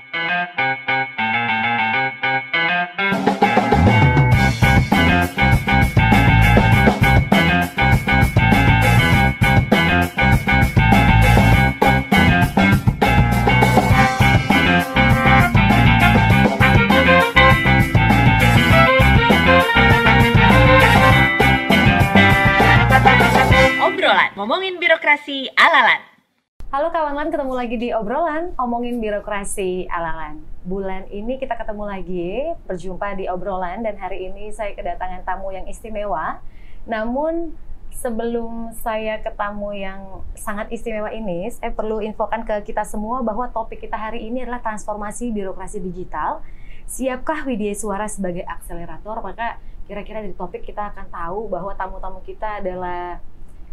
Obrolan Ketemu lagi di obrolan omongin birokrasi alalan. Bulan ini kita ketemu lagi, berjumpa di obrolan dan hari ini saya kedatangan tamu yang istimewa. Namun sebelum saya ke tamu yang sangat istimewa ini, saya perlu infokan ke kita semua bahwa topik kita hari ini adalah transformasi birokrasi digital. Siapkah Widya Suara sebagai akselerator? Maka kira-kira di topik kita akan tahu bahwa tamu-tamu kita adalah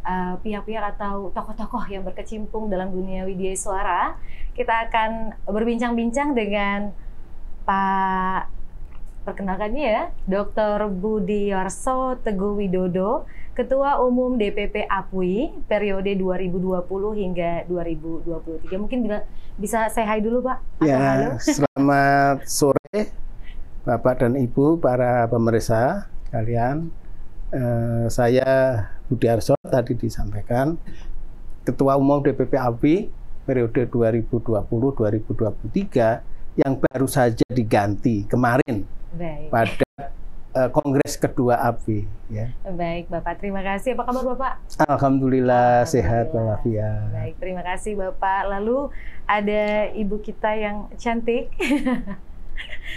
uh, pihak-pihak atau tokoh-tokoh yang berkecimpung dalam dunia widya suara. Kita akan berbincang-bincang dengan Pak perkenalkannya ya, Dr. Budi Yarso Teguh Widodo, Ketua Umum DPP APUI periode 2020 hingga 2023. Mungkin bila, bisa saya hai dulu Pak. Atau Ya, halo? selamat sore Bapak dan Ibu para pemirsa kalian. Eh, saya Budi Arso tadi disampaikan Ketua Umum DPP API periode 2020-2023 yang baru saja diganti kemarin Baik. pada eh, Kongres kedua API ya. Baik Bapak, terima kasih. Apa kabar Bapak? Alhamdulillah sehat Alhamdulillah. walafiat. Baik, terima kasih Bapak. Lalu ada ibu kita yang cantik.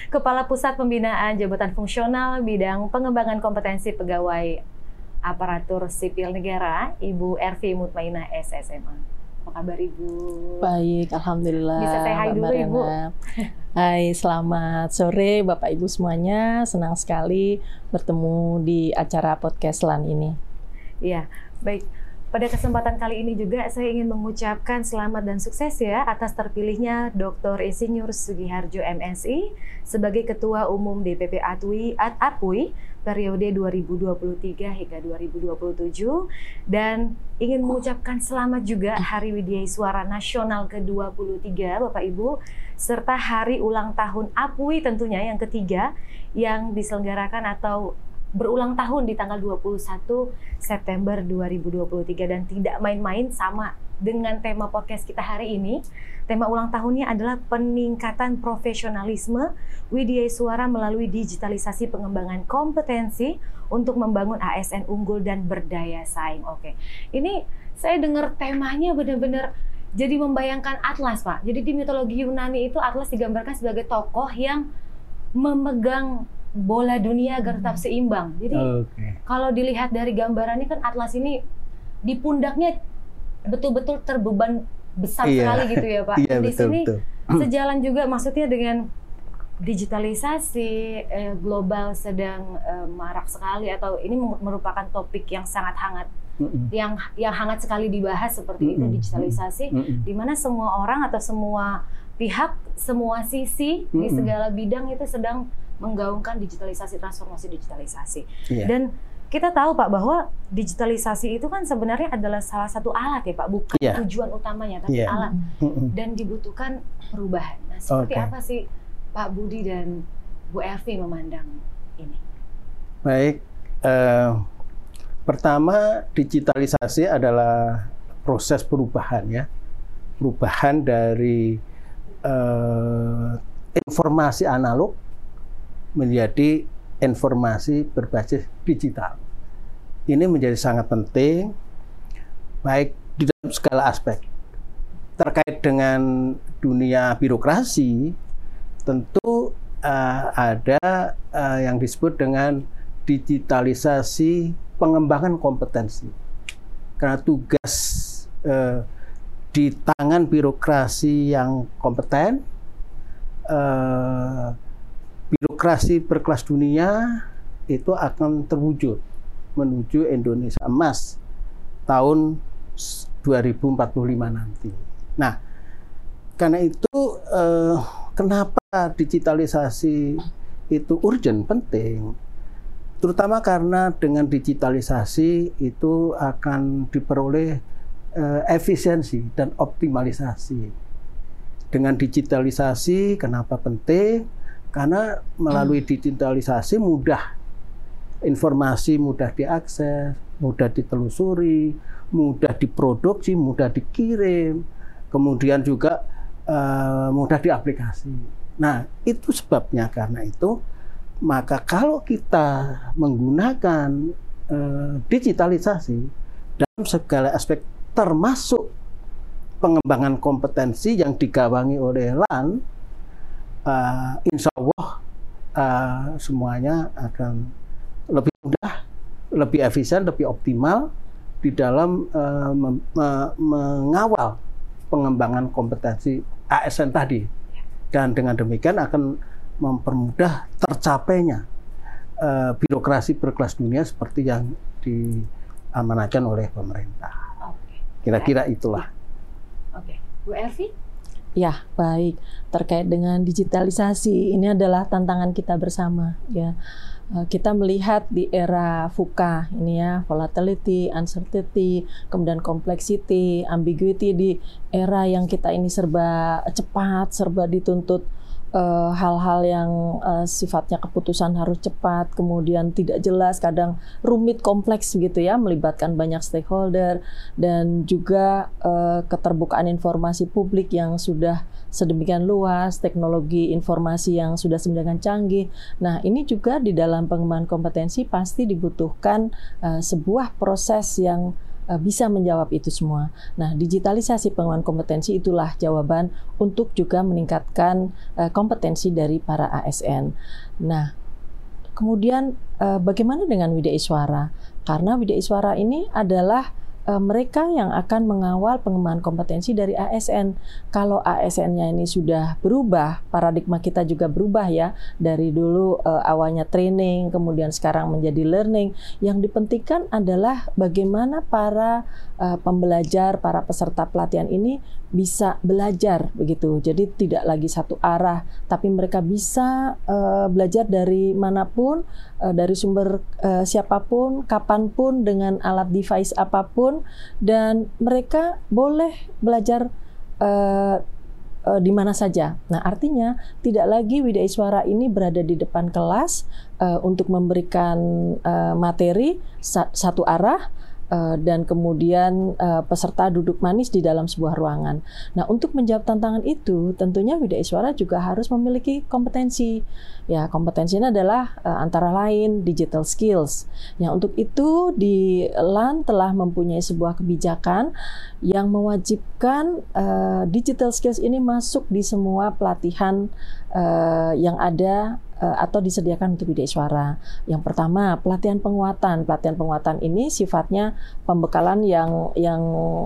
Kepala Pusat Pembinaan Jabatan Fungsional Bidang Pengembangan Kompetensi Pegawai Aparatur Sipil Negara, Ibu Ervi Mutmainah SSMA. Apa kabar Ibu? Baik, alhamdulillah. Bisa say hi Mbak dulu, Ibu. Hai, selamat sore Bapak Ibu semuanya. Senang sekali bertemu di acara podcast LAN ini. Iya, baik. Pada kesempatan kali ini juga saya ingin mengucapkan selamat dan sukses ya atas terpilihnya Dr. Insinyur Sugiharjo MSI sebagai Ketua Umum DPP ATUI at APUI periode 2023 hingga 2027 dan ingin mengucapkan selamat juga Hari Widya Suara Nasional ke-23 Bapak Ibu serta hari ulang tahun APUI tentunya yang ketiga yang diselenggarakan atau berulang tahun di tanggal 21 September 2023 dan tidak main-main sama dengan tema podcast kita hari ini. Tema ulang tahunnya adalah peningkatan profesionalisme Widya Suara melalui digitalisasi pengembangan kompetensi untuk membangun ASN unggul dan berdaya saing. Oke. Ini saya dengar temanya benar-benar jadi membayangkan Atlas, Pak. Jadi di mitologi Yunani itu Atlas digambarkan sebagai tokoh yang memegang bola dunia agar tetap seimbang. Jadi Oke. kalau dilihat dari gambarannya kan Atlas ini di pundaknya betul-betul terbeban besar Iya. sekali gitu ya Pak. Iya di betul sini betul. sejalan juga maksudnya dengan digitalisasi eh, global sedang eh, marak sekali atau ini merupakan topik yang sangat hangat yang yang hangat sekali dibahas seperti itu Mm-mm. digitalisasi Mm-mm. di mana semua orang atau semua pihak, semua sisi di Mm-mm. segala bidang itu sedang menggaungkan digitalisasi, transformasi digitalisasi. Iya. Dan kita tahu Pak bahwa digitalisasi itu kan sebenarnya adalah salah satu alat ya Pak, bukan Iya. tujuan utamanya tapi Iya. alat dan dibutuhkan perubahan. Nah, seperti Oke. apa sih Pak Budi dan Bu Ervi memandang ini? Baik, eh, pertama digitalisasi adalah proses perubahan ya, perubahan dari eh, informasi analog menjadi informasi berbasis digital. Ini menjadi sangat penting, baik di dalam segala aspek. Terkait dengan dunia birokrasi, tentu eh, ada eh, yang disebut dengan digitalisasi pengembangan kompetensi. Karena tugas eh, di tangan birokrasi yang kompeten, eh, birokrasi berkelas dunia itu akan terwujud menuju Indonesia emas tahun 2045 nanti. Nah, karena itu eh, kenapa digitalisasi itu urgent penting? Terutama karena dengan digitalisasi itu akan diperoleh eh, efisiensi dan optimalisasi. dengan digitalisasi kenapa penting? Karena melalui digitalisasi mudah informasi mudah diakses, mudah ditelusuri, mudah diproduksi, mudah dikirim, kemudian juga uh, mudah diaplikasi. Nah, itu sebabnya karena itu maka kalau kita menggunakan uh, digitalisasi dalam segala aspek termasuk pengembangan kompetensi yang digawangi oleh LAN, uh, insya Allah uh, semuanya akan lebih mudah, lebih efisien, lebih optimal di dalam uh, me me mengawal pengembangan kompetensi ASN tadi. Dan dengan demikian akan mempermudah tercapainya uh, birokrasi berkelas dunia seperti yang diamanahkan oleh pemerintah. Kira-kira itulah. Oke, Bu Elvi? Ya, baik. Terkait dengan digitalisasi, ini adalah tantangan kita bersama, ya. Eh, kita melihat di era VUCA ini ya, volatility, uncertainty, kemudian complexity, ambiguity di era yang kita ini serba cepat, serba dituntut hal-hal uh, yang uh, sifatnya keputusan harus cepat, kemudian tidak jelas, kadang rumit, kompleks gitu ya, melibatkan banyak stakeholder dan juga uh, keterbukaan informasi publik yang sudah sedemikian luas, teknologi informasi yang sudah sedemikian canggih. Nah, ini juga di dalam pengembangan kompetensi pasti dibutuhkan uh, sebuah proses yang Eh, bisa menjawab itu semua. Nah, digitalisasi pengembangan kompetensi itulah jawaban untuk juga meningkatkan uh, kompetensi dari para ASN. Nah, kemudian uh, bagaimana dengan Widya Iswara? Karena Widya Iswara ini adalah uh, mereka yang akan mengawal pengembangan kompetensi dari ASN. Kalau ASN-nya ini sudah berubah, paradigma kita juga berubah ya dari dulu uh, awalnya training, kemudian sekarang menjadi learning. Yang dipentingkan adalah bagaimana para uh, pembelajar, para peserta pelatihan ini bisa belajar begitu. Jadi tidak lagi satu arah, tapi mereka bisa uh, belajar dari mana pun, uh, dari sumber uh, siapa pun, kapan pun, dengan alat device apa pun, dan mereka boleh belajar uh, di mana saja. Nah, artinya tidak lagi Widya Iswara ini berada di depan kelas uh, untuk memberikan uh, materi sa satu arah uh, dan kemudian uh, peserta duduk manis di dalam sebuah ruangan. Nah, untuk menjawab tantangan itu, tentunya Widya Iswara juga harus memiliki kompetensi. Ya, kompetensinya adalah uh, antara lain digital skills. Ya, untuk itu di LAN telah mempunyai sebuah kebijakan yang mewajibkan uh, digital skills ini masuk di semua pelatihan uh, yang ada atau disediakan untuk bidik suara. Yang pertama, pelatihan penguatan. Pelatihan penguatan ini sifatnya pembekalan yang yang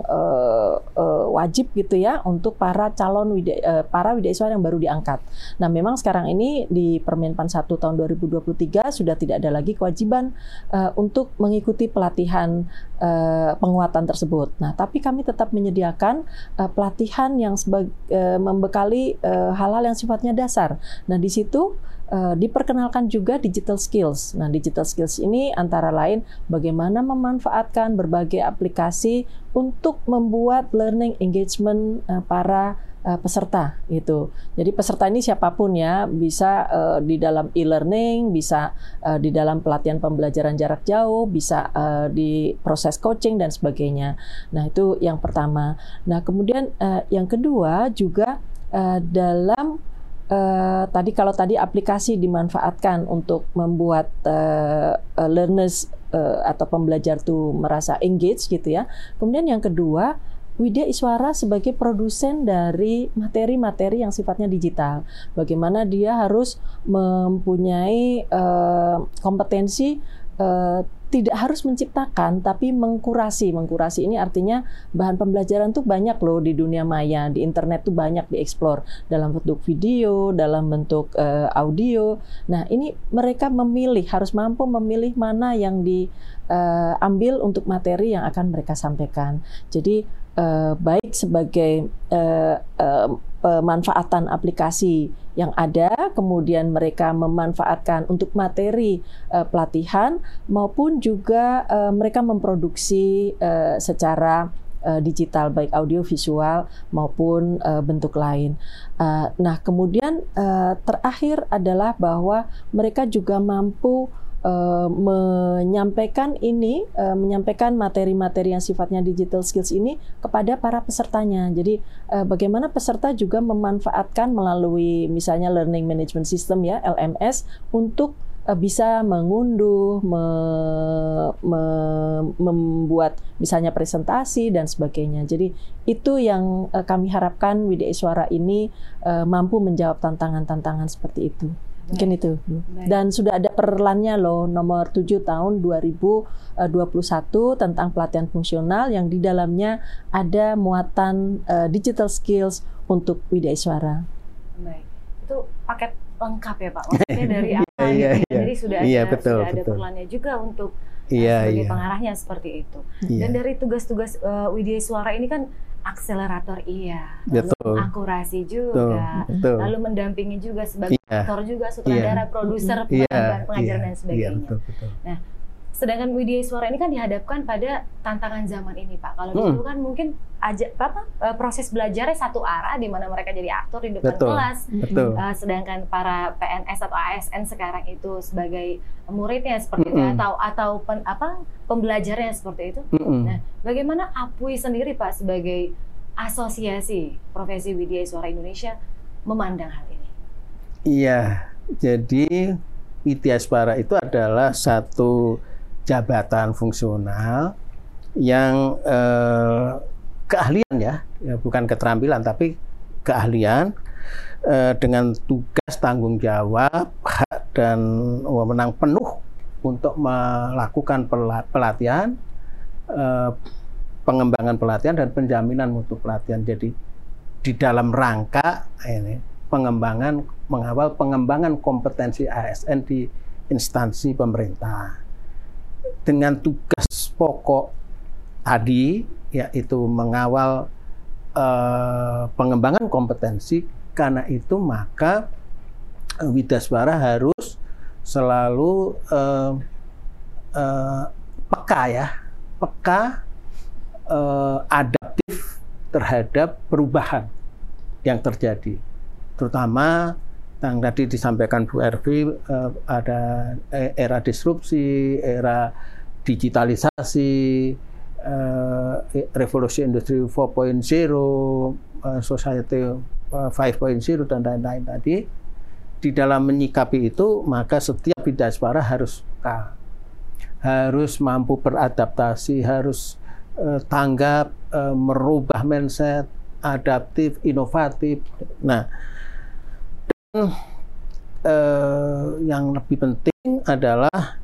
uh, uh, wajib gitu ya untuk para calon wida, uh, para widya suara yang baru diangkat. Nah, memang sekarang ini di Permenpan 1 tahun 2023 sudah tidak ada lagi kewajiban uh, untuk mengikuti pelatihan uh, penguatan tersebut. Nah, tapi kami tetap menyediakan uh, pelatihan yang sebag, uh, membekali hal-hal yang sifatnya dasar. Nah, di situ uh, diperkenalkan juga digital skills. Nah, digital skills ini antara lain bagaimana memanfaatkan berbagai aplikasi untuk membuat learning engagement uh, para uh, peserta gitu. Jadi peserta ini siapa pun ya, bisa uh, di dalam e-learning, bisa uh, di dalam pelatihan pembelajaran jarak jauh, bisa uh, di proses coaching dan sebagainya. Nah, itu yang pertama. Nah, kemudian uh, yang kedua juga uh, dalam Uh, tadi kalau tadi aplikasi dimanfaatkan untuk membuat uh, learners uh, atau pembelajar tuh merasa engage gitu ya. Kemudian yang kedua, Widya Iswara sebagai produsen dari materi-materi yang sifatnya digital. Bagaimana dia harus mempunyai uh, kompetensi uh, tidak harus menciptakan tapi mengkurasi. Mengkurasi ini artinya bahan pembelajaran tuh banyak loh di dunia maya, di internet tuh banyak dieksplor dalam bentuk video, dalam bentuk uh, audio. Nah, ini mereka memilih harus mampu memilih mana yang diambil uh, untuk materi yang akan mereka sampaikan. Jadi uh, baik sebagai uh, uh, pemanfaatan aplikasi yang ada, kemudian mereka memanfaatkan untuk materi uh, pelatihan maupun juga uh, mereka memproduksi uh, secara digital baik audio visual maupun uh, bentuk lain. Uh, nah kemudian uh, terakhir adalah bahwa mereka juga mampu uh, menyampaikan ini, uh, menyampaikan materi-materi yang sifatnya digital skills ini kepada para pesertanya. Jadi uh, bagaimana peserta juga memanfaatkan melalui misalnya learning management system ya LMS untuk bisa mengunduh, me, me, membuat misalnya presentasi dan sebagainya. Jadi itu yang kami harapkan Widya Suara ini mampu menjawab tantangan-tantangan seperti itu. Mungkin itu. Baik. Dan sudah ada perlannya loh nomor 7 tahun 2021 tentang pelatihan fungsional yang di dalamnya ada muatan uh, digital skills untuk Widya Iswara. Baik. Itu paket lengkap ya Pak. Maksudnya dari apa iya, gitu ya. Iya. Jadi sudah ada iya, betul, sudah ada betul. perlannya juga untuk iya, sebagai iya. pengarahnya seperti itu. Iya. Dan dari tugas-tugas uh, Widya Suara ini kan akselerator iya, lalu Betul. akurasi juga, Betul. lalu mendampingi juga sebagai Iya. aktor juga, sutradara, Iya. produser, Iya, pengajar, iya, dan sebagainya. Iya, betul, betul. Sedangkan Widya Suara ini kan dihadapkan pada tantangan zaman ini, Pak. Kalau Hmm. dulu kan mungkin aja apa eh, proses belajarnya satu arah di mana mereka jadi aktor di depan Betul. kelas. Betul. Eh, sedangkan para PNS atau ASN sekarang itu sebagai muridnya seperti itu Mm-mm. atau atau pen- apa pembelajarnya seperti itu. Mm-mm. Nah, bagaimana Apui sendiri Pak sebagai asosiasi profesi Widya Suara Indonesia memandang hal ini? Iya, jadi Widyaspara itu adalah satu jabatan fungsional yang eh, keahlian ya, ya, bukan keterampilan tapi keahlian eh, dengan tugas tanggung jawab hak dan wewenang penuh untuk melakukan pela- pelatihan, eh, pengembangan pelatihan dan penjaminan mutu pelatihan. Jadi di dalam rangka ini pengembangan mengawal pengembangan kompetensi ASN di instansi pemerintah dengan tugas pokok tadi yaitu mengawal eh, pengembangan kompetensi. Karena itu maka eh, Widaswara harus selalu eh, eh, peka ya peka eh, adaptif terhadap perubahan yang terjadi. Terutama yang tadi disampaikan Bu Ervi eh, ada eh, era disrupsi, era digitalisasi, eh, revolusi industri 4.0, eh, society eh, 5.0 dan lain-lain tadi. Di dalam menyikapi itu, maka setiap bidaspara harus peka, harus mampu beradaptasi, harus eh, tanggap, eh, merubah mindset, adaptif, inovatif. Nah, eh, yang lebih penting adalah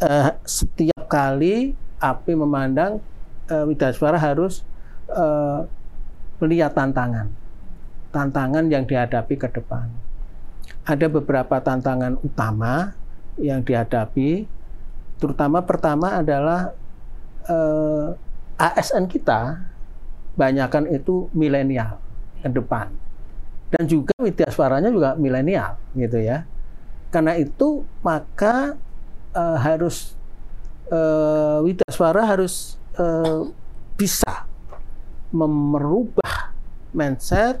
eh, setiap kali api memandang eh, Widaswara harus eh, melihat tantangan, tantangan yang dihadapi ke depan. Ada beberapa tantangan utama yang dihadapi, terutama pertama adalah eh, ASN kita, banyakan itu milenial ke depan dan juga media suaranya juga milenial gitu ya. Karena itu maka eh, harus Wida Suara harus eh, bisa merubah mindset,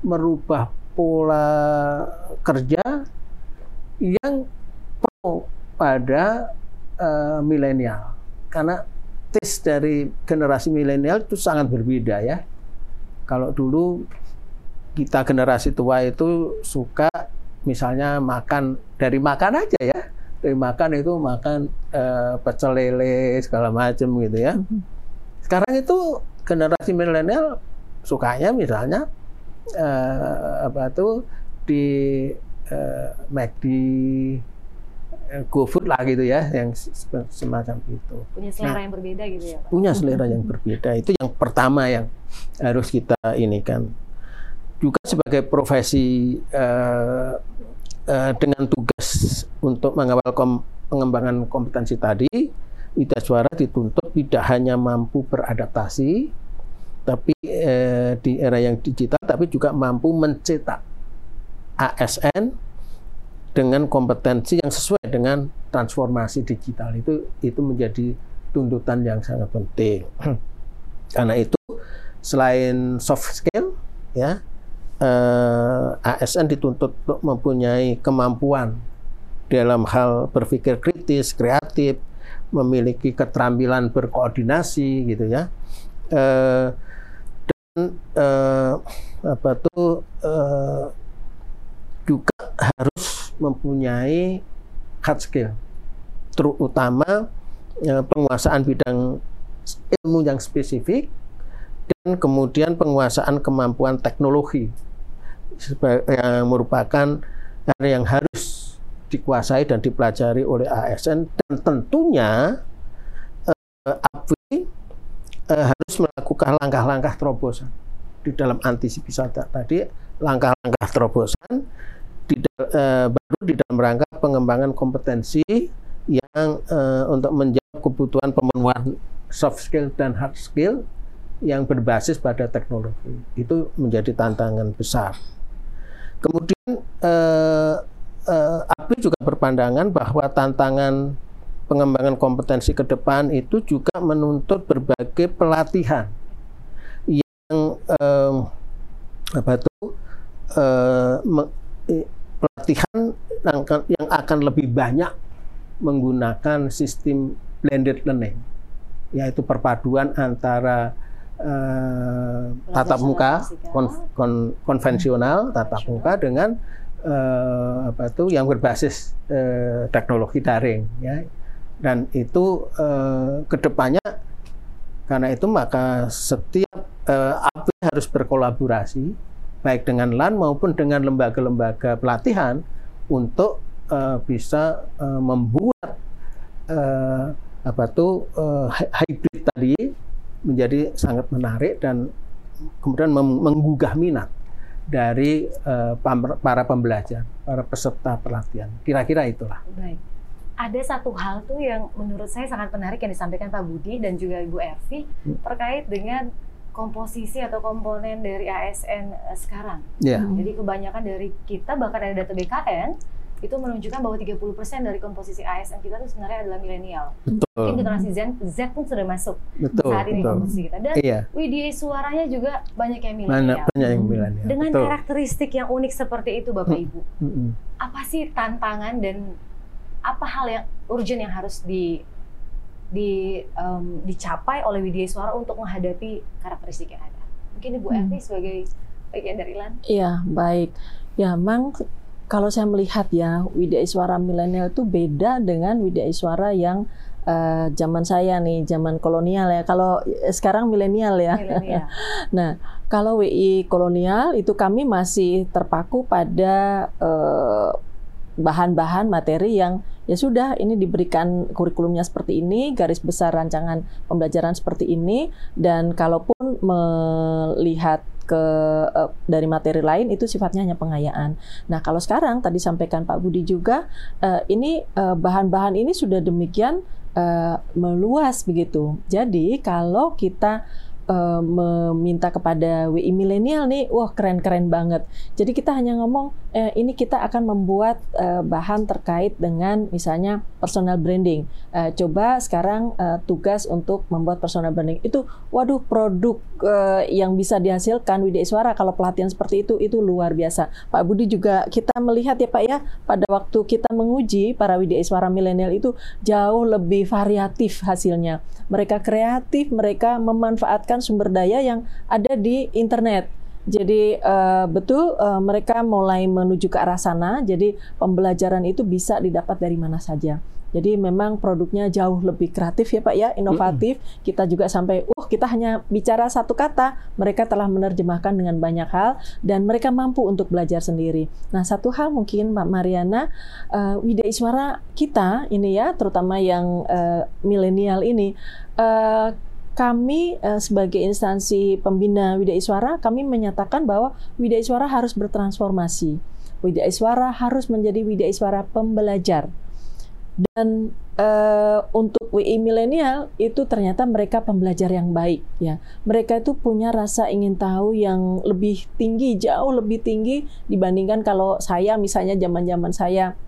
merubah pola kerja yang pro pada eh, milenial. Karena tes dari generasi milenial itu sangat berbeda ya. Kalau dulu kita generasi tua itu suka misalnya makan dari makan aja ya. Dari makan itu makan eh, pecel lele segala macam gitu ya. Sekarang itu generasi milenial sukanya misalnya eh, apa tuh di eh, McD GoFood lah gitu ya yang se- semacam itu. Punya selera yang berbeda gitu ya Pak? punya selera yang berbeda. Itu yang pertama yang harus kita ini kan juga sebagai profesi eh, eh, dengan tugas untuk mengawal kom- pengembangan kompetensi tadi Wida Suara dituntut tidak hanya mampu beradaptasi tapi eh, di era yang digital tapi juga mampu mencetak ASN dengan kompetensi yang sesuai dengan transformasi digital itu itu menjadi tuntutan yang sangat penting. Karena itu selain soft skill ya eh, ASN dituntut untuk mempunyai kemampuan dalam hal berpikir kritis, kreatif, memiliki keterampilan berkoordinasi gitu ya. Eh, dan eh, apa tuh eh, juga harus mempunyai hard skill, terutama eh, penguasaan bidang ilmu yang spesifik dan kemudian penguasaan kemampuan teknologi yang merupakan hal yang harus dikuasai dan dipelajari oleh ASN dan tentunya eh, APWI eh, harus melakukan langkah-langkah terobosan. Di dalam antisipasi tadi langkah-langkah terobosan di, eh, baru di dalam rangka pengembangan kompetensi yang eh, untuk menjawab kebutuhan pemenuhan soft skill dan hard skill yang berbasis pada teknologi. Itu menjadi tantangan besar. Kemudian eh, eh, API juga berpandangan bahwa tantangan pengembangan kompetensi ke depan itu juga menuntut berbagai pelatihan yang eh, apa itu eh, pelatihan yang yang akan lebih banyak menggunakan sistem blended learning yaitu perpaduan antara eh, tatap muka fisikal. kon- kon- konvensional tatap muka dengan eh, apa itu yang berbasis eh, teknologi daring ya dan itu eh, ke depannya karena itu maka setiap eh, AP harus berkolaborasi baik dengan LAN maupun dengan lembaga-lembaga pelatihan untuk eh, bisa eh, membuat eh, apa tuh hy- hybrid tadi menjadi sangat menarik dan kemudian menggugah minat dari eh, para pembelajar, para peserta pelatihan. Kira-kira itulah. Baik. Ada satu hal tuh yang menurut saya sangat menarik yang disampaikan Pak Budi dan juga Ibu Ervi Hmm. terkait dengan komposisi atau komponen dari ASN eh, sekarang. Ya. Jadi kebanyakan dari kita bahkan ada data BKN itu menunjukkan bahwa 30% dari komposisi ASN kita itu sebenarnya adalah milenial. Mungkin generasi Z, Z pun sudah masuk Betul. saat ini betul. komposisi kita. Dan Iya. Widya suaranya juga banyak yang milenial. banyak yang milenial. Dengan Betul. karakteristik yang unik seperti itu Bapak Hmm. Ibu, Mm-mm. apa sih tantangan dan apa hal yang urgent yang harus di di em, dicapai oleh Widya Suara untuk menghadapi karakteristik yang ada? Mungkin Ibu Hmm. Sebagai bagian dari LAN. Iya, baik. Ya, memang kalau saya melihat ya, Widya Iswara milenial itu beda dengan Widya Iswara yang eh, zaman saya nih, zaman kolonial ya. Kalau eh, sekarang milenial ya. Milenial. Nah, kalau WI kolonial itu kami masih terpaku pada eh, bahan-bahan materi yang ya sudah ini diberikan kurikulumnya seperti ini, garis besar rancangan pembelajaran seperti ini dan kalaupun melihat ke eh, dari materi lain itu sifatnya hanya pengayaan. Nah, kalau sekarang tadi sampaikan Pak Budi juga eh, ini eh, bahan-bahan ini sudah demikian eh, meluas begitu. Jadi, kalau kita eh, meminta kepada WI milenial nih, wah keren-keren banget. Jadi kita hanya ngomong eh, ini kita akan membuat eh, bahan terkait dengan misalnya personal branding. Eh, coba sekarang eh, tugas untuk membuat personal branding itu, waduh produk eh, yang bisa dihasilkan Widya Iswara kalau pelatihan seperti itu itu luar biasa. Pak Budi juga kita melihat ya Pak ya pada waktu kita menguji para Widya Iswara milenial itu jauh lebih variatif hasilnya. Mereka kreatif, mereka memanfaatkan sumber daya yang ada di internet. Jadi eh, betul eh, mereka mulai menuju ke arah sana. Jadi pembelajaran itu bisa didapat dari mana saja. Jadi memang produknya jauh lebih kreatif ya Pak ya, inovatif. Kita juga sampai, uh kita hanya bicara satu kata, mereka telah menerjemahkan dengan banyak hal dan mereka mampu untuk belajar sendiri. Nah satu hal mungkin Mbak Mariana, uh, Widya Iswara kita ini ya, terutama yang uh, milenial ini, uh, kami uh, sebagai instansi pembina Widya Iswara, kami menyatakan bahwa Widya Iswara harus bertransformasi. Widya Iswara harus menjadi Widya Iswara pembelajar. Dan eh, untuk WI milenial itu ternyata mereka pembelajar yang baik ya. Mereka itu punya rasa ingin tahu yang lebih tinggi, jauh lebih tinggi dibandingkan kalau saya misalnya zaman-zaman saya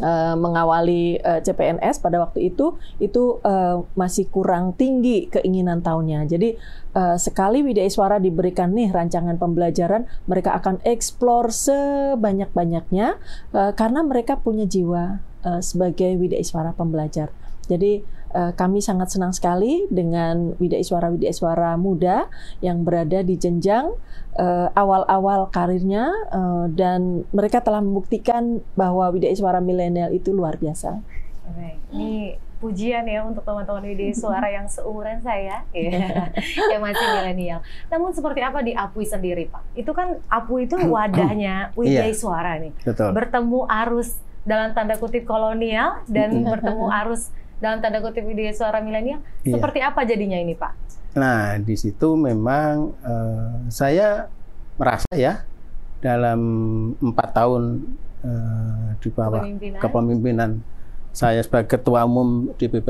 uh, mengawali uh, CPNS pada waktu itu itu uh, masih kurang tinggi keinginan tahunnya. Jadi uh, sekali Widya Iswara diberikan nih rancangan pembelajaran, mereka akan eksplor sebanyak-banyaknya uh, karena mereka punya jiwa uh, sebagai Widya Iswara pembelajar. Jadi kami sangat senang sekali dengan Widya Iswara Widya Iswara muda yang berada di jenjang uh, awal-awal karirnya uh, dan mereka telah membuktikan bahwa Widya Iswara milenial itu luar biasa. Oke, ini pujian ya untuk teman-teman Widya Iswara yang seumuran saya, ya, yang masih milenial. Namun seperti apa di Apui sendiri, Pak? Itu kan Apui itu wadahnya Widya Iswara nih. Betul. Bertemu arus dalam tanda kutip kolonial dan bertemu arus dalam tanda kutip ide suara milenial iya. seperti apa jadinya ini Pak? Nah di situ memang uh, saya merasa ya dalam empat tahun uh, di bawah kepemimpinan. kepemimpinan saya sebagai ketua umum DPP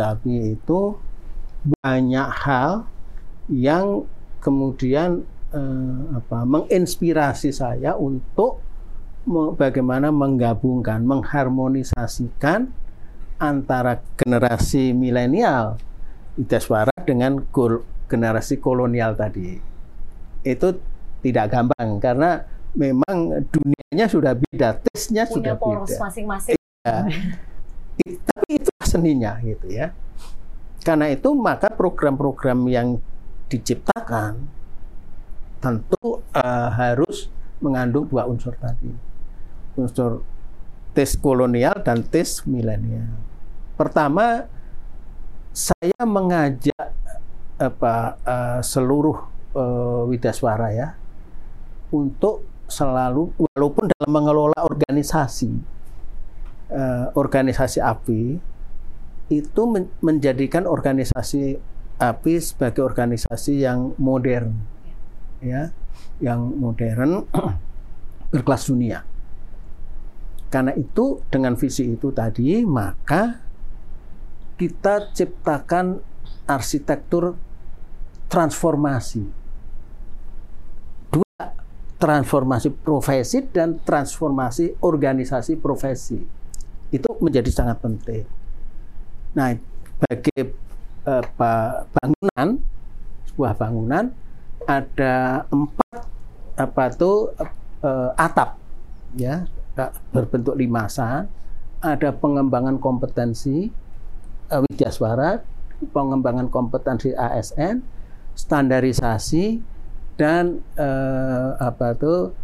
itu banyak hal yang kemudian uh, apa menginspirasi saya untuk bagaimana menggabungkan mengharmonisasikan antara generasi milenial Idaswara dengan generasi kolonial tadi. Itu tidak gampang karena memang dunianya sudah beda, tesnya sudah poros beda. masing-masing. Ya. Tapi itu seninya gitu ya. Karena itu maka program-program yang diciptakan tentu uh, harus mengandung dua unsur tadi. Unsur tes kolonial dan tes milenial. Pertama, saya mengajak apa uh, seluruh uh, widaswara ya untuk selalu walaupun dalam mengelola organisasi uh, organisasi API itu men menjadikan organisasi API sebagai organisasi yang modern ya yang modern berkelas dunia. Karena itu dengan visi itu tadi maka kita ciptakan arsitektur transformasi. Dua, transformasi profesi dan transformasi organisasi profesi. Itu menjadi sangat penting. Nah, bagi apa, bangunan, sebuah bangunan ada empat apa itu uh, atap ya berbentuk limasan ada pengembangan kompetensi uh, Widyaswara, pengembangan kompetensi ASN, standarisasi dan uh, apa itu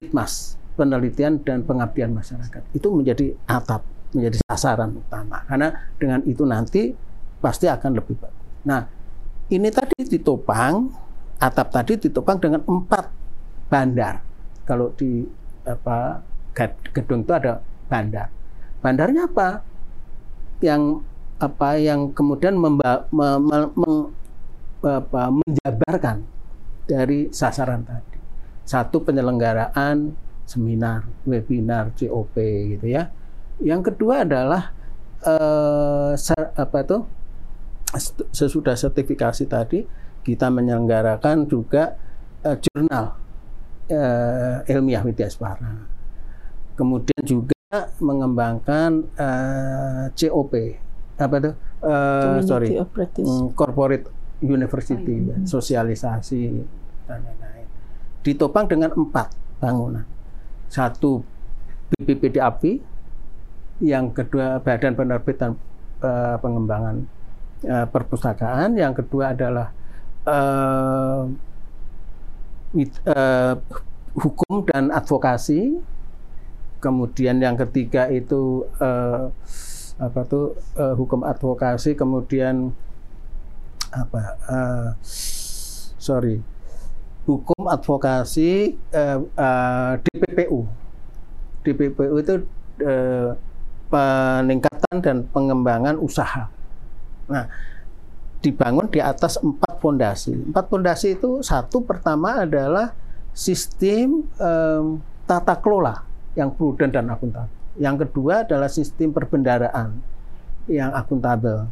litmas penelitian dan pengabdian masyarakat. Itu menjadi atap menjadi sasaran utama. Karena dengan itu nanti pasti akan lebih baik. Nah ini tadi ditopang atap tadi ditopang dengan empat bandar. Kalau di apa gedung itu ada bandar. Bandarnya apa? Yang apa yang kemudian memba, me, me, me, apa, menjabarkan dari sasaran tadi. Satu penyelenggaraan seminar, webinar, COP gitu ya. Yang kedua adalah eh, apa itu sesudah sertifikasi tadi kita menyelenggarakan juga eh, jurnal eh, ilmiah Widyaswara. Kemudian juga mengembangkan eh, COP apa tuh uh, sorry. um, corporate university oh, iya. sosialisasi dan lain-lain. Ditopang dengan empat bangunan. Satu BPPD API yang kedua Badan Penerbit dan uh, Pengembangan uh, Perpustakaan yang kedua adalah uh, uh, hukum dan advokasi. Kemudian yang ketiga itu uh, apa tuh uh, hukum advokasi kemudian apa uh, sorry hukum advokasi uh, uh, DPPU DPPU itu uh, peningkatan dan pengembangan usaha. Nah dibangun di atas empat fondasi. Empat fondasi itu satu pertama adalah sistem um, tata kelola yang prudent dan akuntabel yang kedua adalah sistem perbendaraan yang akuntabel.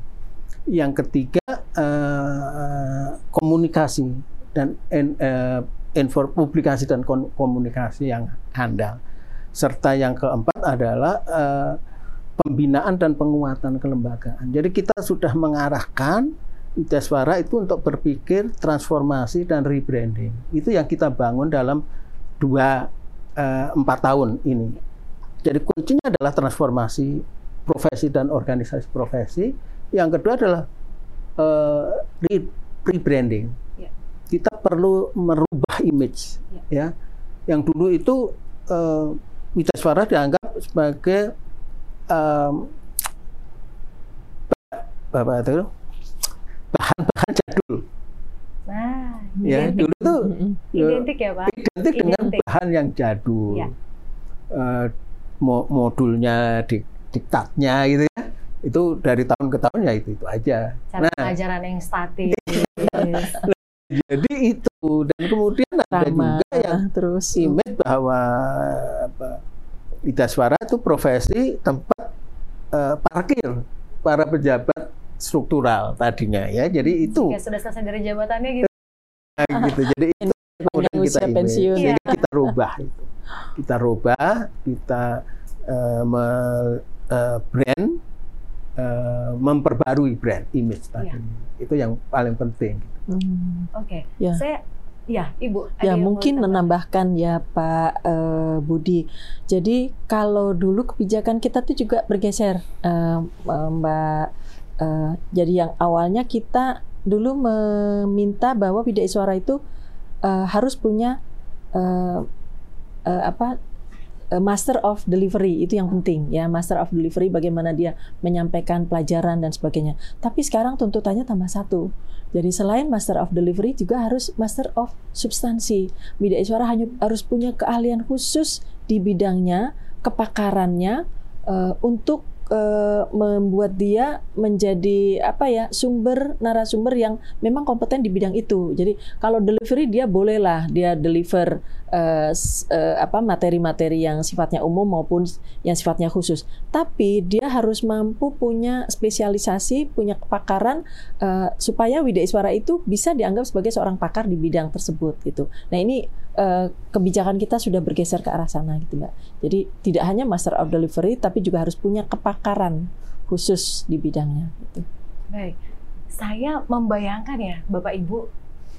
Yang ketiga eh, komunikasi dan eh, info publikasi dan komunikasi yang handal. Serta yang keempat adalah eh, pembinaan dan penguatan kelembagaan. Jadi kita sudah mengarahkan Widaswara itu untuk berpikir transformasi dan rebranding. Itu yang kita bangun dalam dua empat tahun ini. Jadi kuncinya adalah transformasi profesi dan organisasi profesi. Yang kedua adalah eh, re- rebranding. Ya. Kita perlu merubah image, ya. Yang dulu itu eh, Widaswara dianggap sebagai bapak itu bahan-bahan jadul, Nah, ya. identik, Dulu tuh identik ya Pak. identik dengan Identik. bahan yang jadul. Ya. Eh, mo- modulnya, dik- diktatnya gitu ya. Itu dari tahun ke tahun ya itu itu aja. Cara Nah, pengajaran yang statis. jadi itu dan kemudian ada Ramah, juga yang terus image bahwa apa, Widaswara itu profesi tempat eh, parkir para pejabat struktural tadinya ya. Jadi itu Ya sudah selesai dari jabatannya gitu. gitu. Jadi itu kemudian kita image. pensiun. Jadi kita rubah itu. Kita rubah, kita eh, me- eh, brand eh, memperbarui brand image tadi. Iya. Itu yang paling penting. Hmm. Oke. Ya. Saya ya, Ibu. ada Ya mungkin menambahkan ya Pak eh, Budi. Jadi kalau dulu kebijakan kita tuh juga bergeser eh, Mbak. Eh, jadi yang awalnya kita dulu meminta bahwa Widya Suara itu eh, harus punya eh, eh, apa eh, Master of Delivery itu yang penting ya Master of Delivery bagaimana dia menyampaikan pelajaran dan sebagainya. Tapi sekarang tuntutannya tambah satu. Jadi selain Master of Delivery juga harus Master of Substansi. Widya Iswara hanya harus punya keahlian khusus di bidangnya, kepakarannya eh, untuk eh, membuat dia menjadi apa ya sumber narasumber yang memang kompeten di bidang itu. Jadi kalau delivery dia bolehlah dia deliver s- eh, apa materi-materi yang sifatnya umum maupun yang sifatnya khusus. Tapi dia harus mampu punya spesialisasi, punya kepakaran eh, supaya Widya Iswara itu bisa dianggap sebagai seorang pakar di bidang tersebut gitu. Nah ini eh, kebijakan kita sudah bergeser ke arah sana gitu mbak. Jadi tidak hanya Master of Delivery tapi juga harus punya kepakaran khusus di bidangnya. Gitu. Baik. Saya membayangkan ya, Bapak Ibu,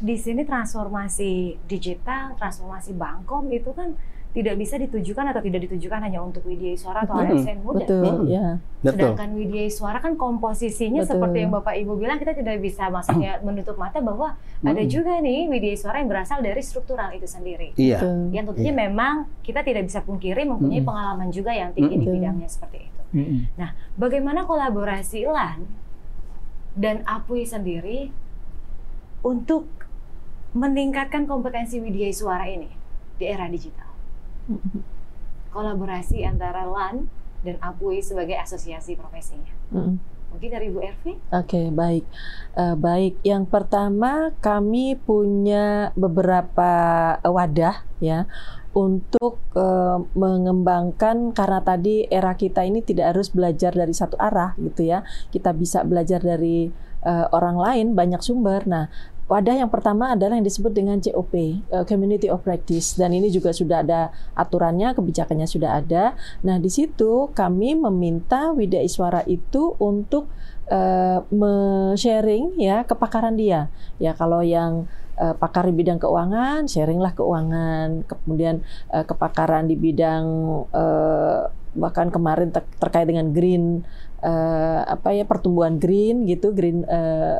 di sini transformasi digital, transformasi Bangkom itu kan tidak bisa ditujukan atau tidak ditujukan hanya untuk Widya Iswara atau Betul. ASN muda. Betul Hmm. ya. Betul. Sedangkan Widya Iswara kan komposisinya Betul. seperti yang Bapak Ibu bilang kita tidak bisa maksudnya menutup mata bahwa ada Mm. juga nih Widya Iswara yang berasal dari struktural itu sendiri. Iya. Betul. Yang tentunya memang kita tidak bisa pungkiri mempunyai Mm. pengalaman juga yang tinggi di Betul. bidangnya seperti itu. Mm-mm. Bagaimana kolaborasi LAN dan APUI sendiri untuk meningkatkan kompetensi Widya Suara ini di era digital? Kolaborasi antara LAN dan APUI sebagai asosiasi profesinya. Mungkin dari Bu Ervi? Oke, baik. Eh, baik, yang pertama kami punya beberapa eh, wadah ya untuk eh, mengembangkan karena tadi era kita ini tidak harus belajar dari satu arah gitu ya. Kita bisa belajar dari eh, orang lain banyak sumber. Nah, wadah yang pertama adalah yang disebut dengan COP, eh, Community of Practice dan ini juga sudah ada aturannya, kebijakannya sudah ada. Nah, di situ kami meminta Widya Iswara itu untuk eh, me-sharing ya kepakaran dia. Ya kalau yang eh, pakar di bidang keuangan, sharinglah keuangan. Kemudian eh, kepakaran di bidang eh, bahkan kemarin ter- terkait dengan green eh, apa ya pertumbuhan green gitu, green eh,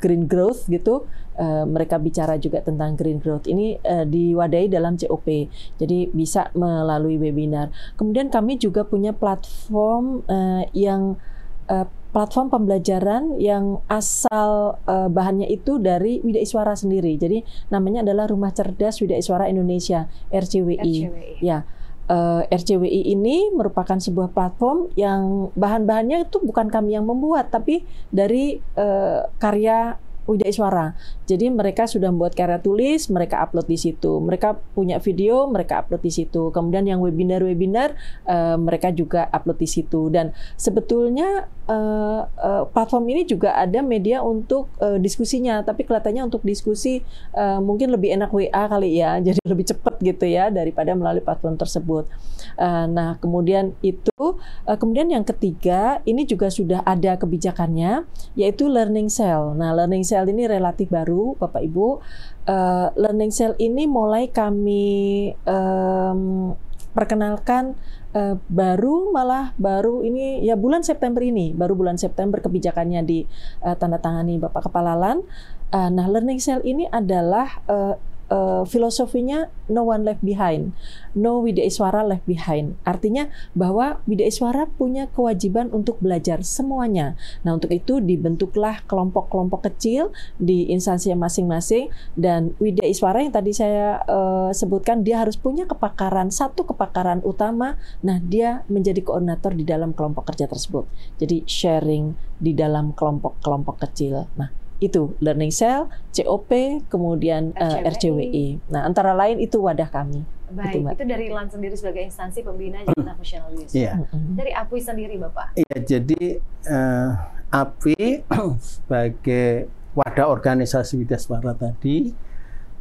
green growth gitu. Eh, mereka bicara juga tentang green growth. Ini eh, diwadahi dalam COP. Jadi bisa melalui webinar. Kemudian kami juga punya platform eh, yang eh, platform pembelajaran yang asal eh, bahannya itu dari Widya Iswara sendiri. Jadi namanya adalah Rumah Cerdas Widya Iswara Indonesia RCWI. RCWI. Ya, eh, RCWI ini merupakan sebuah platform yang bahan-bahannya itu bukan kami yang membuat, tapi dari eh, karya Widya Iswara. Jadi mereka sudah membuat karya tulis, mereka upload di situ. Mereka punya video, mereka upload di situ. Kemudian yang webinar-webinar uh, mereka juga upload di situ. Dan sebetulnya uh, uh, platform ini juga ada media untuk uh, diskusinya, tapi kelihatannya untuk diskusi uh, mungkin lebih enak WA kali ya, jadi lebih cepat gitu ya daripada melalui platform tersebut. Uh, nah kemudian itu, uh, kemudian yang ketiga ini juga sudah ada kebijakannya, yaitu learning cell. Nah learning cell Cell ini relatif baru, Bapak Ibu. Uh, Learning Cell ini mulai kami um, perkenalkan uh, baru malah baru ini ya bulan September ini, baru bulan September kebijakannya di uh, tanda tangani Bapak Kepala LAN. Uh, nah, Learning Cell ini adalah uh, uh, filosofinya no one left behind, no Widya Iswara left behind. Artinya bahwa Widya Iswara punya kewajiban untuk belajar semuanya. Nah untuk itu dibentuklah kelompok-kelompok kecil di instansi masing-masing dan Widya Iswara yang tadi saya uh, sebutkan dia harus punya kepakaran satu kepakaran utama. Nah dia menjadi koordinator di dalam kelompok kerja tersebut. Jadi sharing di dalam kelompok-kelompok kecil. Nah itu learning cell, COP, kemudian RCWI. Uh, RCWI. Nah, antara lain itu wadah kami. Baik, itu, itu dari LAN sendiri sebagai instansi pembina Jakarta National Youth. Iya. Dari API sendiri, Bapak. Iya, jadi uh, API sebagai wadah organisasi Widaswara tadi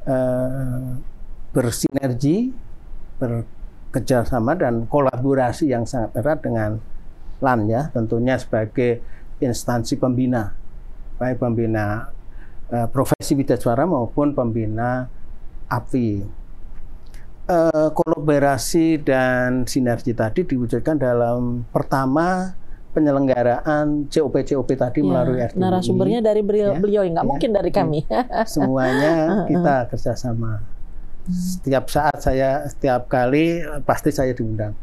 uh, bersinergi, bekerjasama dan kolaborasi yang sangat erat dengan LAN ya, tentunya sebagai instansi pembina baik pembina uh, profesi suara maupun pembina API. Uh, kolaborasi dan sinergi tadi diwujudkan dalam pertama penyelenggaraan COP-COP tadi ya, melalui RTI. Narasumbernya dari beliau, ya, beliau nggak ya, mungkin dari ya. kami. Semuanya kita kerjasama. Setiap saat saya, setiap kali pasti saya diundang.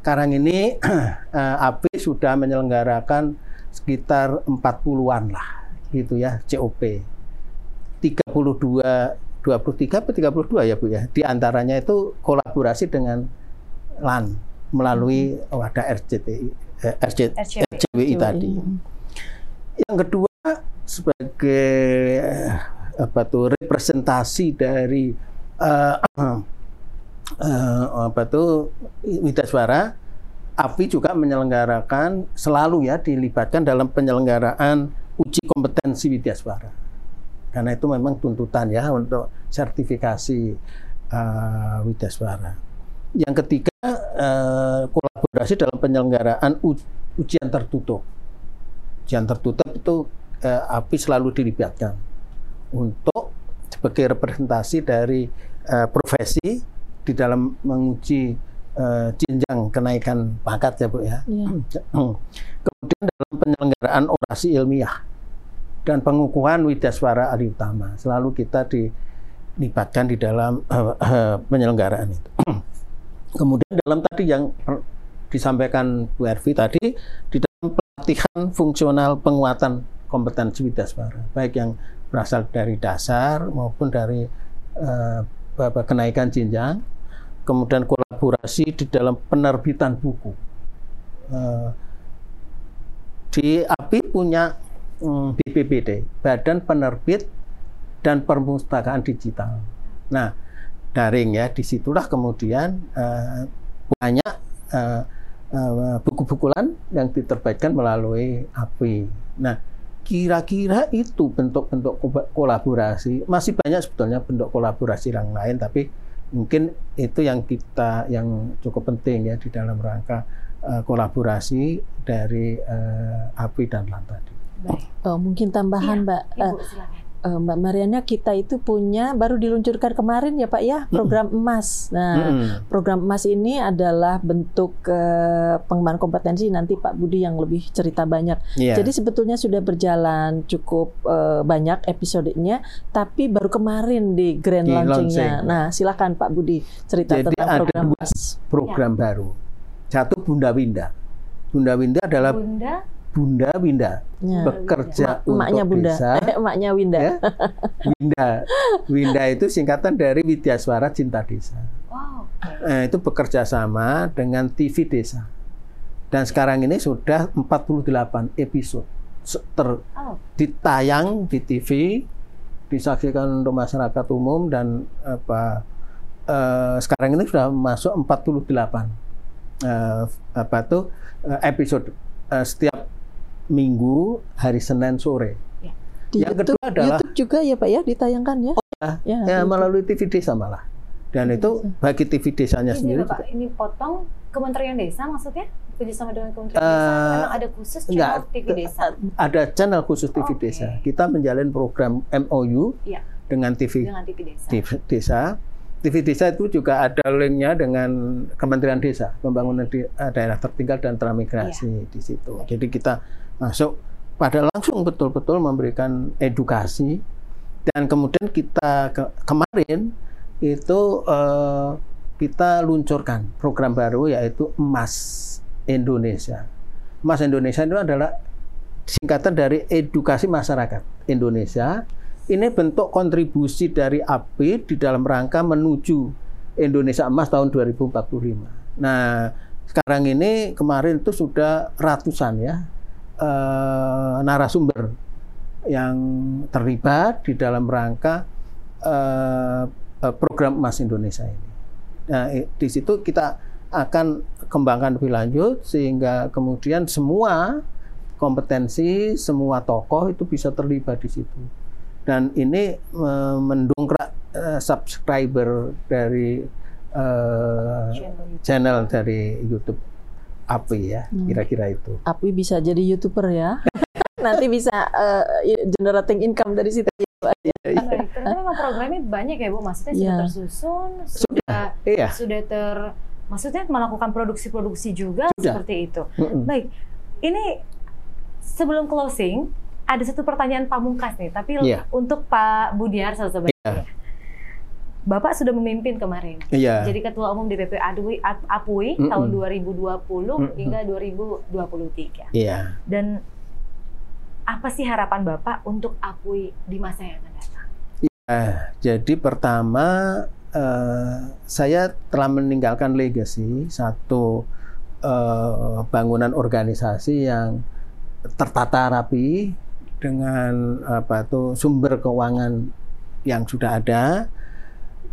Sekarang ini API sudah menyelenggarakan sekitar 40-an lah gitu ya COP 32 23 atau 32 ya Bu ya? Di antaranya itu kolaborasi dengan LAN melalui wadah RCTI eh, RC, RCWI, RCWI tadi. Yang kedua sebagai eh, apa tuh representasi dari uh, uh, apa tuh Widaswara API juga menyelenggarakan selalu ya dilibatkan dalam penyelenggaraan uji kompetensi Widyaswara. Karena itu memang tuntutan ya untuk sertifikasi uh, Widyaswara. Yang ketiga, uh, kolaborasi dalam penyelenggaraan ujian tertutup. Ujian tertutup itu uh, API selalu dilibatkan untuk sebagai representasi dari uh, profesi di dalam menguji uh, jenjang kenaikan pangkat ya Bu ya. Yeah. Kemudian dalam penyelenggaraan orasi ilmiah dan pengukuhan Widaswara Ali Utama. Selalu kita dilibatkan di dalam uh, uh, penyelenggaraan itu. Kemudian dalam tadi yang disampaikan Bu Ervi tadi, di dalam pelatihan fungsional penguatan kompetensi Widaswara, baik yang berasal dari dasar maupun dari uh, kenaikan jenjang, kemudian kolaborasi di dalam penerbitan buku. Uh, di API punya Hmm, BPPD, Badan Penerbit dan Perpustakaan Digital. Nah, daring ya, di situlah kemudian uh, banyak uh, uh, buku-buku lan yang diterbitkan melalui API. Nah, kira-kira itu bentuk-bentuk kolaborasi. Masih banyak sebetulnya bentuk kolaborasi yang lain, tapi mungkin itu yang kita yang cukup penting ya di dalam rangka uh, kolaborasi dari uh, API dan LAN tadi. Oh, mungkin tambahan, ya, Mbak. Ibu, uh, Mbak Mariana, kita itu punya baru diluncurkan kemarin ya Pak ya program hmm. emas. Nah, hmm. program emas ini adalah bentuk uh, pengembangan kompetensi nanti Pak Budi yang lebih cerita banyak. Yeah. Jadi sebetulnya sudah berjalan cukup uh, banyak episodenya, tapi baru kemarin di grand di launchingnya. Launching. Nah, silakan Pak Budi cerita Jadi tentang program emas. Program ya. baru. Satu Bunda Winda. Bunda Winda adalah Bunda Bunda Winda ya. bekerja Ma emaknya untuk Bunda. desa. Eh, emaknya Winda. Ya? Winda. Winda itu singkatan dari Widyaswara Cinta Desa. Wow. Nah, itu bekerja sama dengan TV Desa. Dan sekarang ini sudah 48 episode ter, Oh. ditayang di TV, disaksikan untuk masyarakat umum dan apa eh, sekarang ini sudah masuk 48 eh, apa tuh episode eh, setiap minggu hari Senin sore. Di Yang YouTube, kedua adalah- YouTube juga ya Pak ya ditayangkan ya? ya. Ya, Ya di melalui TV desa malah. Dan itu bagi TV desanya Ini sendiri Bapak, juga ini potong Kementerian Desa maksudnya? Kerjasama dengan Kementerian Eh, Desa? Memang ada khusus enggak, channel TV Desa? ada channel khusus TV Oke. desa. Kita menjalin program MOU Iya. dengan TV Dengan TV Desa. TV desa. TV desa itu juga ada linknya dengan Kementerian Desa, Pembangunan di, eh, Daerah Tertinggal dan Transmigrasi di situ. Jadi kita masuk pada langsung betul-betul memberikan edukasi dan kemudian kita ke- kemarin itu eh, kita luncurkan program baru yaitu Emas Indonesia. Emas Indonesia itu adalah singkatan dari edukasi masyarakat Indonesia. Ini bentuk kontribusi dari API di dalam rangka menuju Indonesia Emas tahun 2045. Nah, sekarang ini kemarin itu sudah ratusan ya eh, narasumber yang terlibat di dalam rangka eh, program Emas Indonesia ini. Nah, di situ kita akan kembangkan lebih lanjut sehingga kemudian semua kompetensi, semua tokoh itu bisa terlibat di situ. Dan ini eh, mendongkrak eh, subscriber dari Channel. channel dari YouTube API ya, Hmm. kira-kira itu. Api bisa jadi youtuber ya. Nanti bisa eh, generating income dari situ. ya, ya. Baik, ternyata memang programnya banyak ya Bu, maksudnya sudah Iya. tersusun, sudah Iya. sudah ter maksudnya melakukan produksi-produksi juga Sudah. seperti itu. Mm-mm. Baik, ini sebelum closing ada satu pertanyaan pamungkas nih, tapi Iya. untuk Pak Budiarso sebenarnya. Bapak sudah memimpin kemarin. Iya. Jadi Ketua Umum DPP ADWI Ap- APUI Mm-mm. tahun 2020 Mm-mm. hingga 2023. Iya. Dan apa sih harapan Bapak untuk APUI di masa yang akan datang? Eh, jadi pertama eh, saya telah meninggalkan legacy satu eh, bangunan organisasi yang tertata rapi dengan apa tuh sumber keuangan yang sudah ada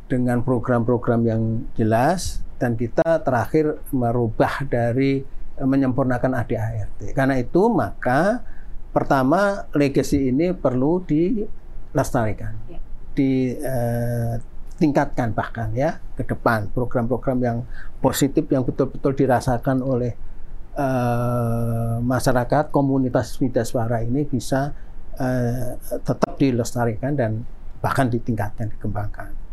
dengan program-program yang jelas dan kita terakhir merubah dari eh, menyempurnakan ADART. Karena itu maka pertama legacy ini perlu dilestarikan, Ya. ditingkatkan bahkan ya ke depan program-program yang positif yang betul-betul dirasakan oleh eh, masyarakat komunitas media suara ini bisa eh, tetap dilestarikan dan bahkan ditingkatkan dikembangkan.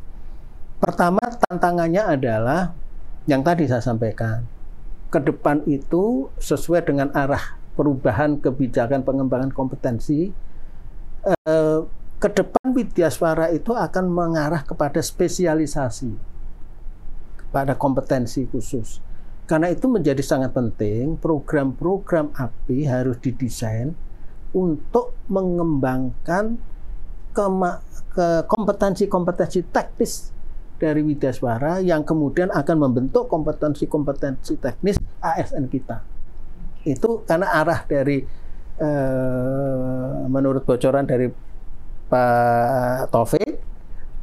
Pertama tantangannya adalah yang tadi saya sampaikan ke depan itu sesuai dengan arah perubahan kebijakan pengembangan kompetensi eh, ke depan Widyaswara itu akan mengarah kepada spesialisasi pada kompetensi khusus. Karena itu menjadi sangat penting program-program API harus didesain untuk mengembangkan kompetensi-kompetensi teknis dari Widyaswara yang kemudian akan membentuk kompetensi-kompetensi teknis ASN kita. Itu karena arah dari eh, menurut bocoran dari Pak Taufik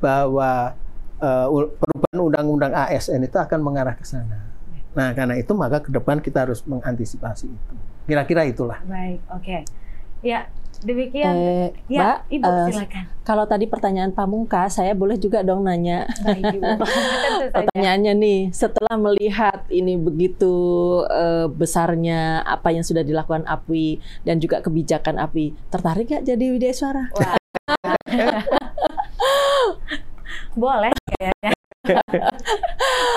bahwa eh, perubahan undang-undang ASN itu akan mengarah ke sana. Nah, karena itu maka ke depan kita harus mengantisipasi itu. Kira-kira itulah. Baik, oke. Ya, demikian. Eh, ya, Mbak, Ibu eh, silakan. kalau tadi pertanyaan pamungkas, saya boleh juga dong nanya. Baik, Ibu. Pertanyaannya nih, setelah melihat ini begitu eh, besarnya apa yang sudah dilakukan API dan juga kebijakan API, tertarik nggak jadi Widya Suara? Wah. Boleh kayaknya.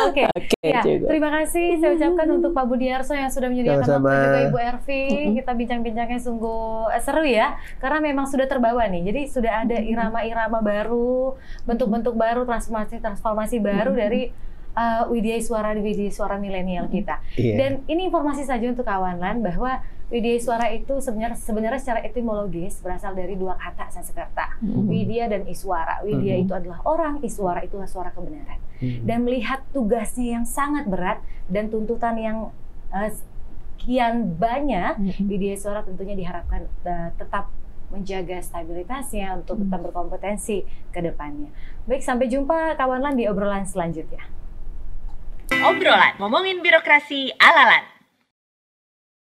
Oke. Oke Ya, terima kasih saya ucapkan untuk Pak Budiarso yang sudah menyediakan waktu juga Ibu Ervi. Kita bincang-bincangnya sungguh eh, seru ya, karena memang sudah terbawa nih. Jadi sudah ada irama-irama baru, bentuk-bentuk baru, transformasi-transformasi baru dari uh, Widya Suara di Widya Suara milenial kita. Iya. Dan ini informasi saja untuk kawan lan bahwa Widya Iswara itu sebenarnya sebenarnya secara etimologis berasal dari dua kata Sanskerta, mm-hmm. Widya dan Iswara. Widya mm-hmm. itu adalah orang, Iswara itu suara kebenaran. Mm-hmm. Dan melihat tugasnya yang sangat berat dan tuntutan yang eh, uh, kian banyak, mm-hmm. Widya Iswara tentunya diharapkan uh, tetap menjaga stabilitasnya untuk mm-hmm. tetap berkompetensi ke depannya. Baik, sampai jumpa kawan-kawan di obrolan selanjutnya. Obrolan ngomongin birokrasi alalan.